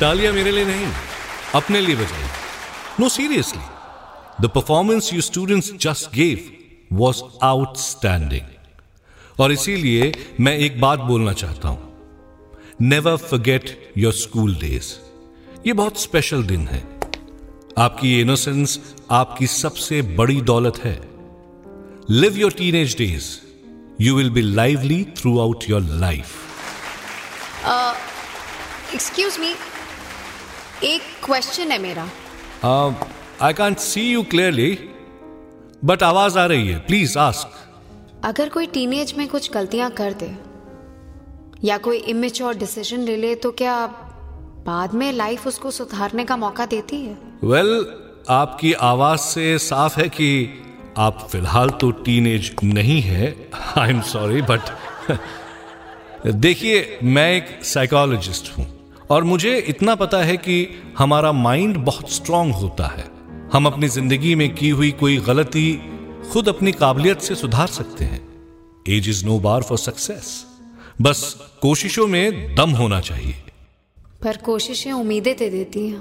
तालियाँ मेरे लिए नहीं, अपने लिए बजाई। No seriously the performance you students just gave was outstanding और इसीलिए मैं एक बात बोलना चाहता हूँ। Never forget your school days ये बहुत स्पेशल दिन है। आपकी इनोसेंस आपकी सबसे बड़ी दौलत है। Live your teenage days you will be lively throughout your life excuse me एक क्वेश्चन है मेरा। I can't see you clearly but आवाज़ आ रही है। प्लीज़ आस्क अगर कोई टीनेज में कुछ गलतियाँ कर दे या कोई इमेच्योर डिसीज़न ले ले तो क्या बाद में लाइफ उसको सुधारने का मौका देती है? वेल well, आपकी आवाज़ से साफ़ है कि आप फ़िलहाल तो टीनेज नहीं है। आई एम सॉरी बट देखिए मैं एक साइकोलॉजिस्ट हूँ। और मुझे इतना पता है कि हमारा माइंड बहुत स्ट्रांग होता है। हम अपनी ज़िंदगी में की हुई कोई गलती खुद अपनी काबिलियत से सुधार सकते हैं। Age is no bar for success बस कोशिशों में दम होना चाहिए। पर कोशिशें उम्मीदें दे देती हैं।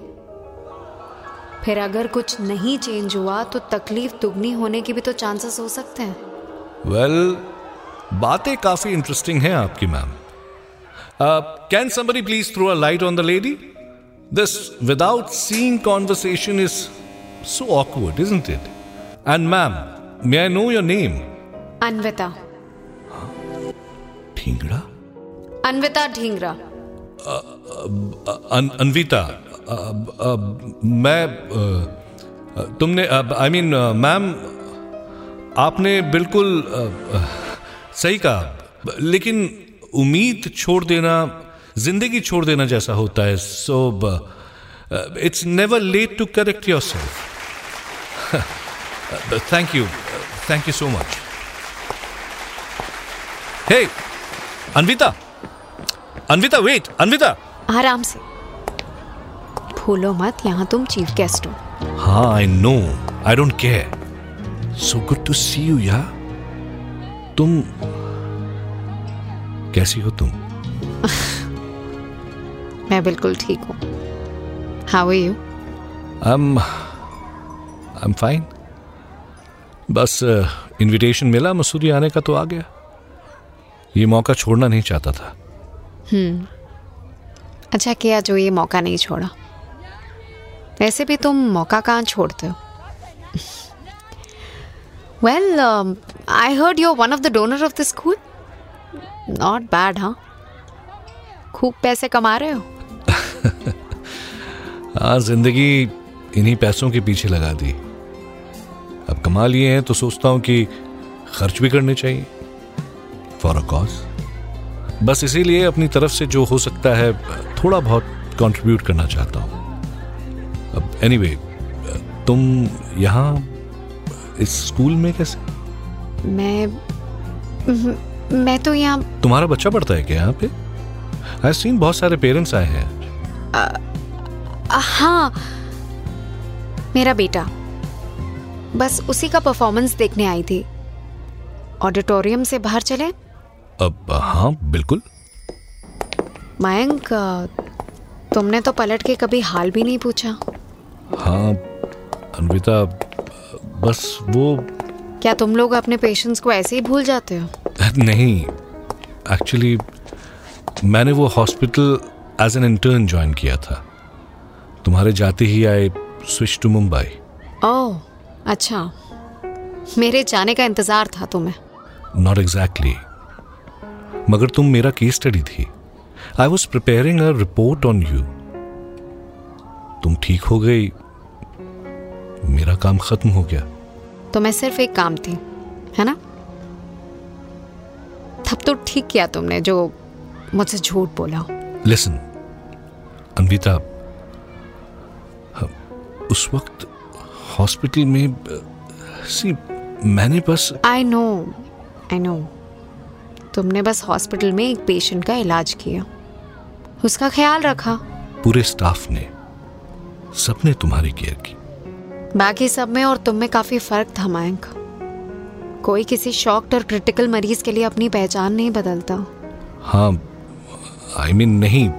फिर अगर कुछ नहीं चेंज हुआ तो तकलीफ़ दुगनी होने की भी तो चांसेस हो सकते हैं। वेल well, बातें काफ़ी इंटरेस्टिंग हैं आपकी ma'am can somebody please throw a light on the lady this without seeing conversation is so awkward isn't it and ma'am may I know your name Anvita Dhingra Anvita अन, अनविता अ, अ, मैं तुमने I mean ma'am आपने बिल्कुल अ, सही कहा। लेकिन उम्मीद छोड़ देना ज़िंदगी छोड़ देना जैसा होता है so it's never late to correct yourself thank you thank you so much hey Anvita Anvita wait Anvita आराम से। भूलो मत यहाँ तुम चीफ गेस्ट हो। हाँ I know I don't care so good to see you या तुम कैसी हो तुम? मैं बिल्कुल ठीक हूँ। How are you I am I am fine बस इनविटेशन मिला मसूरी आने का तो आ गया। ये मौका छोड़ना नहीं चाहता था। हम्म अच्छा किया जो ये मौका नहीं छोड़ा। वैसे भी तुम मौका कहाँ छोड़ते हो? Well I heard you one of the donor of the school not bad हाँ खूब पैसे कमा रहे हो? हाँ ज़िंदगी इन्हीं पैसों के पीछे लगा दी। अब कमा लिए हैं तो सोचता हूँ कि खर्च भी करने चाहिए। फॉर अ कॉज बस इसीलिए अपनी तरफ़ से जो हो सकता है थोड़ा बहुत कंट्रीब्यूट करना चाहता हूँ। अब एनीवे anyway, तुम यहाँ इस स्कूल में कैसे? मैं मैं तो यहाँ तुम्हारा बच्चा पढ़ता है क्या यहाँ पे? आई सीन बहुत सारे पेरेंट्स आए हैं। हाँ। मेरा बेटा। बस उसी का परफॉर्मेंस देखने आई थी। ऑडिटोरियम से बाहर चले। अब हाँ बिल्कुल। मयंक तुमने तो पलट के कभी हाल भी नहीं पूछा। हाँ अनविता बस वो क्या तुम लोग अपने पेशेंट्स को ऐसे ही भूल जाते हो? नहीं। एक्चुअली मैंने वो hospital as an intern join किया था। तुम्हारे जाते ही I switch to Mumbai oh अच्छा। मेरे जाने का इंतज़ार था तुम्हें। नॉट एग्जैक्टली मगर तुम मेरा केस स्टडी थी। I was preparing a report on you तुम ठीक हो गई। मेरा काम खत्म हो गया। तो मैं सिर्फ़ एक काम थी है ना? तब तो ठीक किया तुमने जो मुझसे झूठ बोला। लिसन अनविता उस वक्त हॉस्पिटल में सी मैंने बस आई नो आई नो तुमने बस हॉस्पिटल में एक पेशेंट का इलाज किया। उसका ख्याल रखा। पूरे स्टाफ ने सबने तुम्हारी केयर की। बाकी सब में और तुम में काफ़ी फ़र्क था मयंक। कोई किसी शॉक्ड और क्रिटिकल मरीज़ के लिए अपनी पहचान नहीं बदलता। हाँ आई I मीन mean, नहीं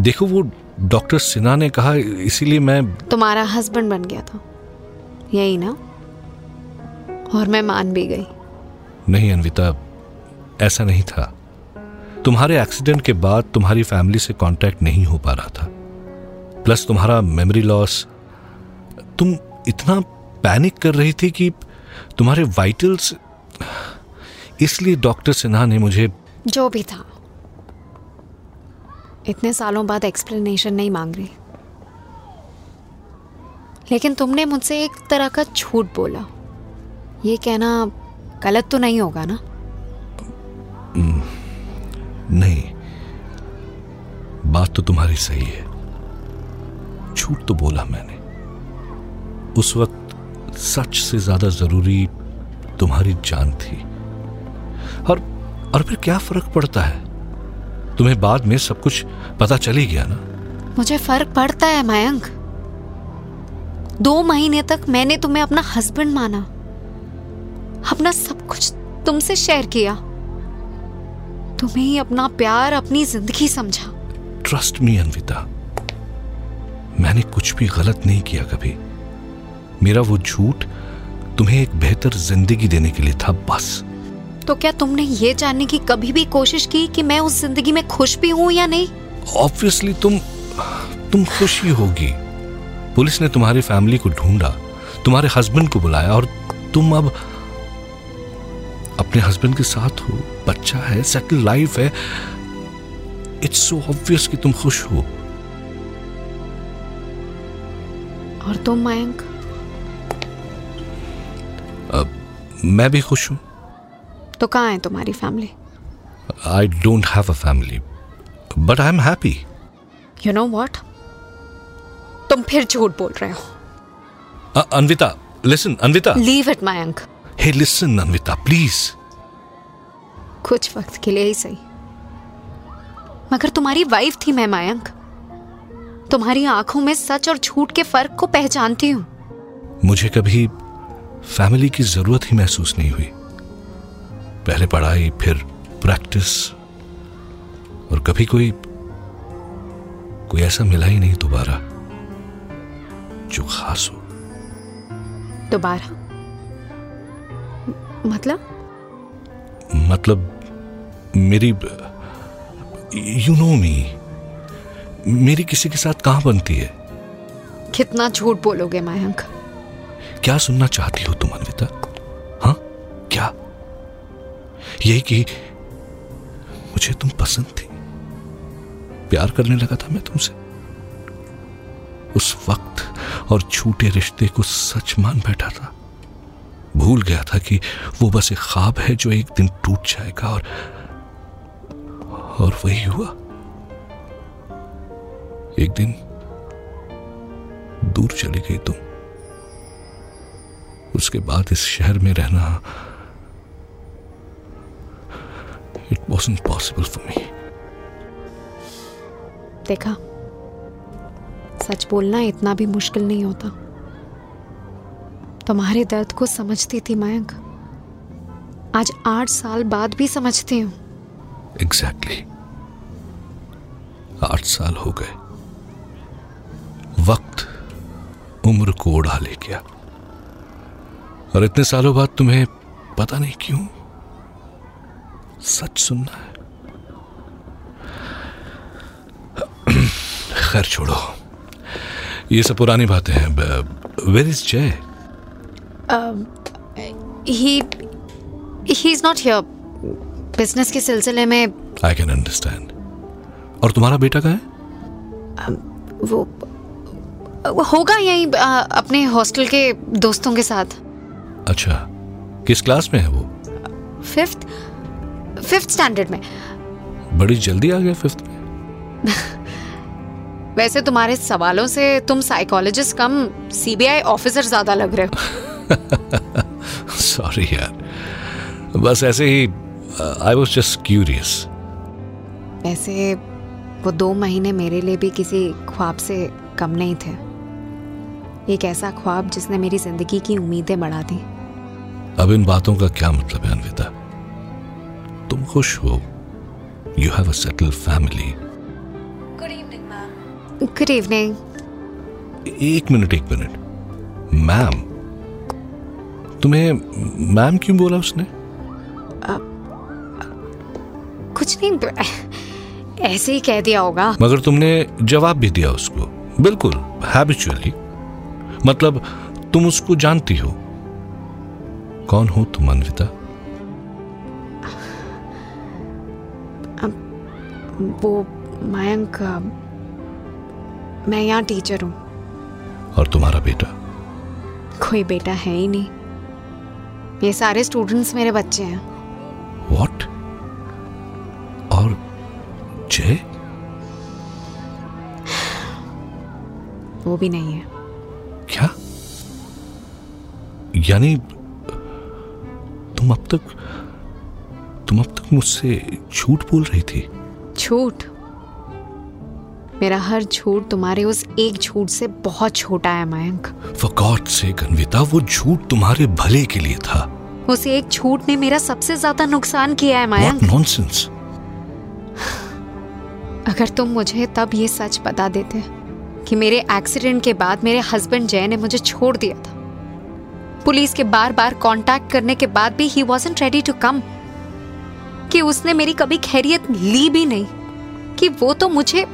देखो वो डॉक्टर सिन्हा ने कहा इसीलिए मैं तुम्हारा हस्बैंड बन गया था। यही ना? और मैं मान भी गई। नहीं अनविता ऐसा नहीं था। तुम्हारे एक्सीडेंट के बाद तुम्हारी फैमिली से कांटेक्ट नहीं हो पा रहा था। प्लस तुम्हारा मेमोरी लॉस तुम इतना पैनिक कर रही थी कि तुम्हारे वाइटल्स इसलिए डॉक्टर सिन्हा ने मुझे जो भी था। इतने सालों बाद एक्सप्लेनेशन नहीं मांग रही। लेकिन तुमने मुझसे एक तरह का झूठ बोला। ये कहना गलत तो नहीं होगा ना? नहीं बात तो तुम्हारी सही है। झूठ तो बोला मैंने। उस वक्त सच से ज़्यादा ज़रूरी तुम्हारी जान थी। और और फिर क्या फ़र्क पड़ता है? तुम्हें बाद में सब कुछ पता चली गया ना? मुझे फ़र्क पड़ता है मयंक। दो महीने तक मैंने तुम्हें अपना हस्बैंड माना। अपना सब कुछ तुमसे शेयर किया। तुम्हें ही अपना प्यार अपनी ज़िंदगी समझा। ट्रस्ट मी अनविता मैंने कुछ भी गलत नहीं किया कभी। मेरा वो झूठ तुम्हें एक बेहतर ज़िंदगी देने के लिए था बस। तो क्या तुमने ये जानने की कभी भी कोशिश की कि मैं उस ज़िंदगी में खुश भी हूँ या नहीं? ऑब्वियसली तुम तुम खुश ही होगी। पुलिस ने तुम्हारी फैमिली को ढूंढा तुम्हारे हस्बैंड को बुलाया और तुम अब अपने हस्बैंड के साथ हो। बच्चा है सेटल लाइफ है। इट्स सो ऑब्वियस कि तुम खुश हो। और तुम मयंक? मैं भी खुश हूँ। तो कहाँ है तुम्हारी family I don't have a family but I am happy you know what तुम फिर झूठ बोल रहे हो। Anvita listen Anvita. Leave it Mayank hey listen Anvita please कुछ वक्त के लिए ही सही। मगर तुम्हारी वाइफ थी मैं मायंक तुम्हारी आँखों में सच और झूठ के फ़र्क को पहचानती हूँ। मुझे कभी फैमिली की ज़रूरत ही महसूस नहीं हुई। पहले पढ़ाई फिर प्रैक्टिस और कभी कोई कोई ऐसा मिला ही नहीं दोबारा जो खास हो। दोबारा? मतलब? मतलब मेरी यू नो मी मेरी किसी के साथ कहाँ बनती है? कितना झूठ बोलोगे मयंक क्या सुनना चाहती हो तुम, अनविता? हाँ? क्या? यही कि मुझे तुम पसंद थी। प्यार करने लगा था मैं तुमसे। उस वक्त और झूठे रिश्ते को सच मान बैठा था। भूल गया था कि वो बस एक ख्वाब है जो एक दिन टूट जाएगा और और वही हुआ। एक दिन दूर चली गई तुम। उसके बाद इस शहर में रहना it was possible for me देखा सच बोलना इतना भी मुश्किल नहीं होता। तुम्हारे दर्द को समझती थी मयंक। आज आठ साल बाद भी समझती हूँ। Exactly exactly. आठ साल हो गए। वक्त उम्र को उड़ा ले गया। और इतने सालों बाद तुम्हें पता नहीं क्यों सच सुनना है। खैर छोड़ो। ये सब पुरानी बातें हैं। Where is Jay he is not here business के सिलसिले में आई कैन अंडरस्टैंड और तुम्हारा बेटा कहाँ है? वो वो होगा यहीं आ, अपने हॉस्टल के दोस्तों के साथ। अच्छा किस क्लास में है वो? फिफ्थ फिफ्थ स्टैंडर्ड में। बड़ी जल्दी आ गया फिफ्थ में। वैसे तुम्हारे सवालों से तुम साइकोलॉजिस्ट कम सीबीआई ऑफिसर ज़्यादा लग रहे हो। सॉरी यार। बस ऐसे ही आई वॉज़ जस्ट क्यूरियस वैसे वो दो महीने मेरे लिए भी किसी ख्वाब से कम नहीं थे। एक ऐसा ख्वाब जिसने मेरी ज़िंदगी की उम्मीदें बढ़ा दी। अब इन बातों का क्या मतलब है अनविता? तुम खुश हो? You have a settle family good evening एक मिनट एक मिनट। मैम तुम्हें मैम क्यों बोला उसने? कुछ नहीं ऐसे ही कह दिया होगा। मगर तुमने जवाब भी दिया उसको। बिल्कुल हैबिचुअली मतलब तुम उसको जानती हो? कौन हो तुम अनविता? वो मयंक मैं यहाँ टीचर हूँ। और तुम्हारा बेटा? कोई बेटा है ही नहीं। ये सारे स्टूडेंट्स मेरे बच्चे हैं। व्हाट और जय? वो भी नहीं है। यानी तुम अब तक तुम अब तक मुझसे झूठ बोल रही थी। झूठ? मेरा हर झूठ तुम्हारे उस एक झूठ से बहुत छोटा है मयंक। फॉर गॉड से अनविता वो झूठ तुम्हारे भले के लिए था। उस एक झूठ ने मेरा सबसे ज़्यादा नुकसान किया है मयंक। नॉनसेंस अगर तुम मुझे तब ये सच बता देते कि मेरे एक्सीडेंट के बाद मेरे हस्बैंड जय ने मुझे छोड़ दिया था पुलिस के बार बार कांटेक्ट करने के बाद भी he wasn't ready to come कि उसने मेरी कभी खैरियत ली भी नहीं। कि वो तो मुझे,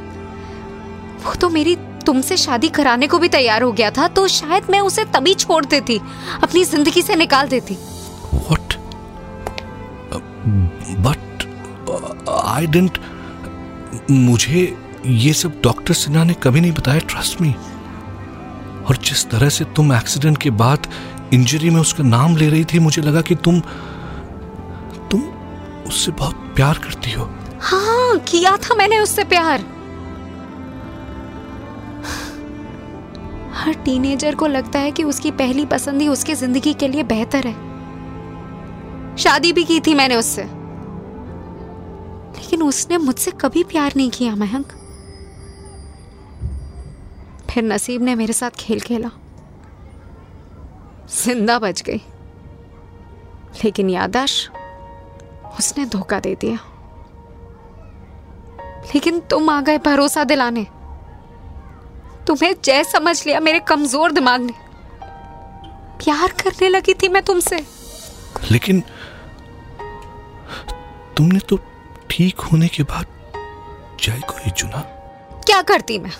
वो तो मेरी तुमसे शादी कराने को भी तैयार हो गया था तो शायद मैं उसे तभी छोड़ देती, अपनी ज़िंदगी से निकाल देती। व्हाट बट आई डेंट मुझे ये सब डॉक्टर सिन्हा ने कभी नहीं बताया ट्रस्ट मी और जिस तरह से तुम एक्सीडेंट के बाद इंजरी में उसका नाम ले रही थी, मुझे लगा कि तुम तुम उससे बहुत प्यार करती हो। हाँ किया था मैंने उससे प्यार। हर टीनेजर को लगता है कि उसकी पहली पसंद ही उसकी ज़िंदगी के लिए बेहतर है। शादी भी की थी मैंने उससे। लेकिन उसने मुझसे कभी प्यार नहीं किया, महंक। फिर नसीब ने मेरे साथ खेल खेला। ज़िंदा बच गई। लेकिन यादाश उसने धोखा दे दिया। लेकिन तुम आ गए भरोसा दिलाने। तुम्हें जय समझ लिया मेरे कमज़ोर दिमाग ने। प्यार करने लगी थी मैं तुमसे। लेकिन तुमने तो ठीक होने के बाद जय को ही चुना। क्या करती मैं?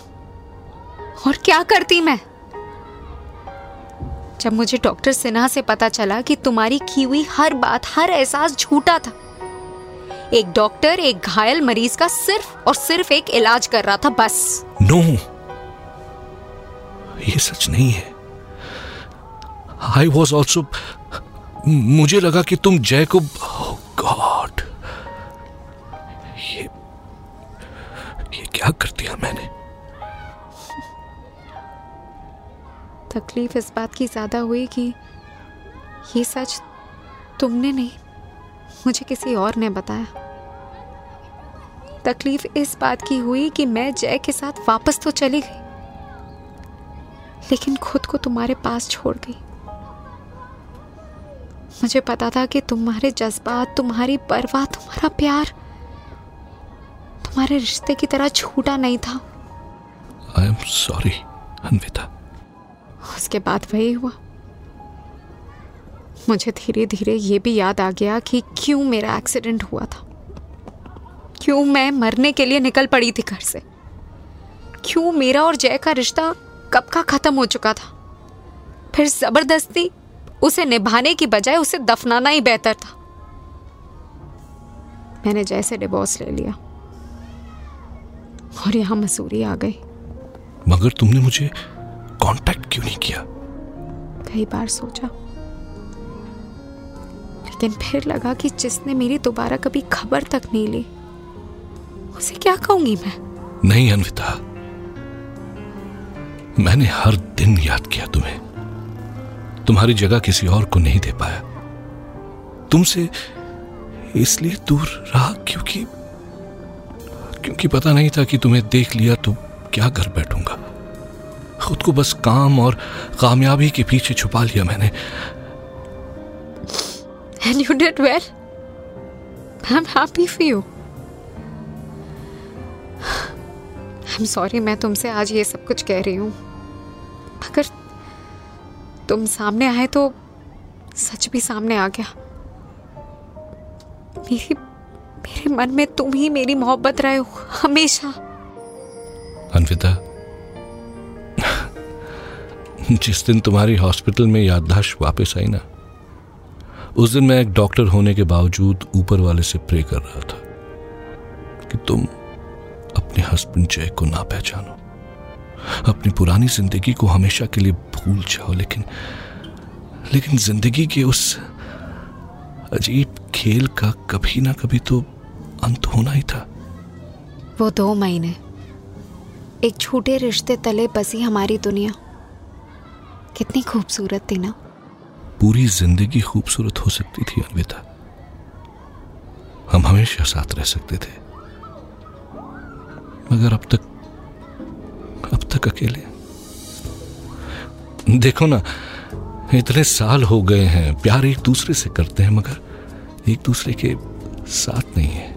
और क्या करती मैं? जब मुझे डॉक्टर सिन्हा से पता चला कि तुम्हारी की हुई हर बात, हर एहसास झूठा था। एक डॉक्टर, एक घायल मरीज़ का सिर्फ़ और सिर्फ़ एक इलाज कर रहा था, बस। नो। ये सच नहीं है। आई वॉज़ ऑल्सो मुझे लगा कि तुम जय को गॉड ये ये क्या कर दिया मैंने? तकलीफ़ इस बात की ज़्यादा हुई कि ये सच तुमने नहीं, मुझे किसी और ने बताया। तकलीफ़ इस बात की हुई कि मैं जय के साथ वापस तो चली गई, लेकिन खुद को तुम्हारे पास छोड़ गई। मुझे पता था कि तुम्हारे जज्बात, तुम्हारी परवाह तुम्हारा प्यार, तुम्हारे रिश्ते की तरह छूटा नहीं था। आई एम सॉरी अनविता उसके बाद वही हुआ। मुझे धीरे धीरे ये भी याद आ गया कि क्यों मेरा एक्सीडेंट हुआ था। क्यों मैं मरने के लिए निकल पड़ी थी घर से। क्यों मेरा और जय का रिश्ता कब का खत्म हो चुका था। फिर ज़बरदस्ती उसे निभाने की बजाय उसे दफनाना ही बेहतर था। मैंने जय से डिवोर्स ले लिया। और यहाँ मसूरी आ गई। मगर तुमने मुझे कांटेक्ट क्यों नहीं किया? कई बार सोचा। लेकिन फिर लगा कि जिसने मेरी दोबारा कभी खबर तक नहीं ली उसे क्या कहूँगी मैं? नहीं अनविता। मैंने हर दिन याद किया तुम्हें। तुम्हारी जगह किसी और को नहीं दे पाया। तुमसे इसलिए दूर रहा क्योंकि क्योंकि पता नहीं था कि तुम्हें देख लिया तो क्या कर बैठूँगा। खुद को बस काम और कामयाबी के पीछे छुपा लिया मैंने And you did well. I'm happy for you. I'm sorry मैं तुमसे आज ये सब कुछ कह रही हूँ अगर तुम सामने आए तो सच भी सामने आ गया मेरी मेरे मन में तुम ही मेरी मोहब्बत रहे हो हमेशा अनविता जिस दिन तुम्हारी हॉस्पिटल में याददाश्त वापस आई ना, उस दिन मैं एक डॉक्टर होने के बावजूद ऊपर वाले से प्रे कर रहा था कि तुम अपने हस्बैंड जय को ना पहचानो। अपनी पुरानी ज़िंदगी को हमेशा के लिए भूल जाओ, लेकिन लेकिन ज़िंदगी के उस अजीब खेल का कभी ना कभी तो अंत होना ही था। वो दो महीने, एक छोटे रिश्ते तले बसी हमारी दुनिया। कितनी खूबसूरत थी ना। पूरी ज़िंदगी खूबसूरत हो सकती थी अनविता। हम हमेशा साथ रह सकते थे। मगर अब तक अब तक अकेले। देखो ना इतने साल हो गए हैं प्यार एक दूसरे से करते हैं मगर एक दूसरे के साथ नहीं है।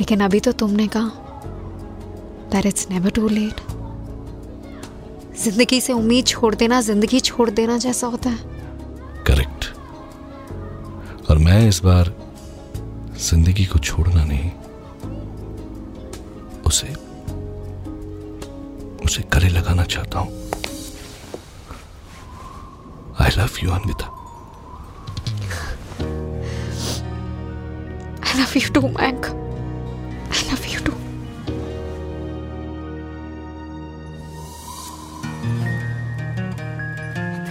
लेकिन अभी तो तुमने कहा that it's never too late ज़िंदगी से उम्मीद छोड़ देना ज़िंदगी छोड़ देना जैसा होता है। करेक्ट और मैं इस बार ज़िंदगी को छोड़ना नहीं उसे उसे गले लगाना चाहता हूँ। I love you Anvita I love you too Mayank I love you too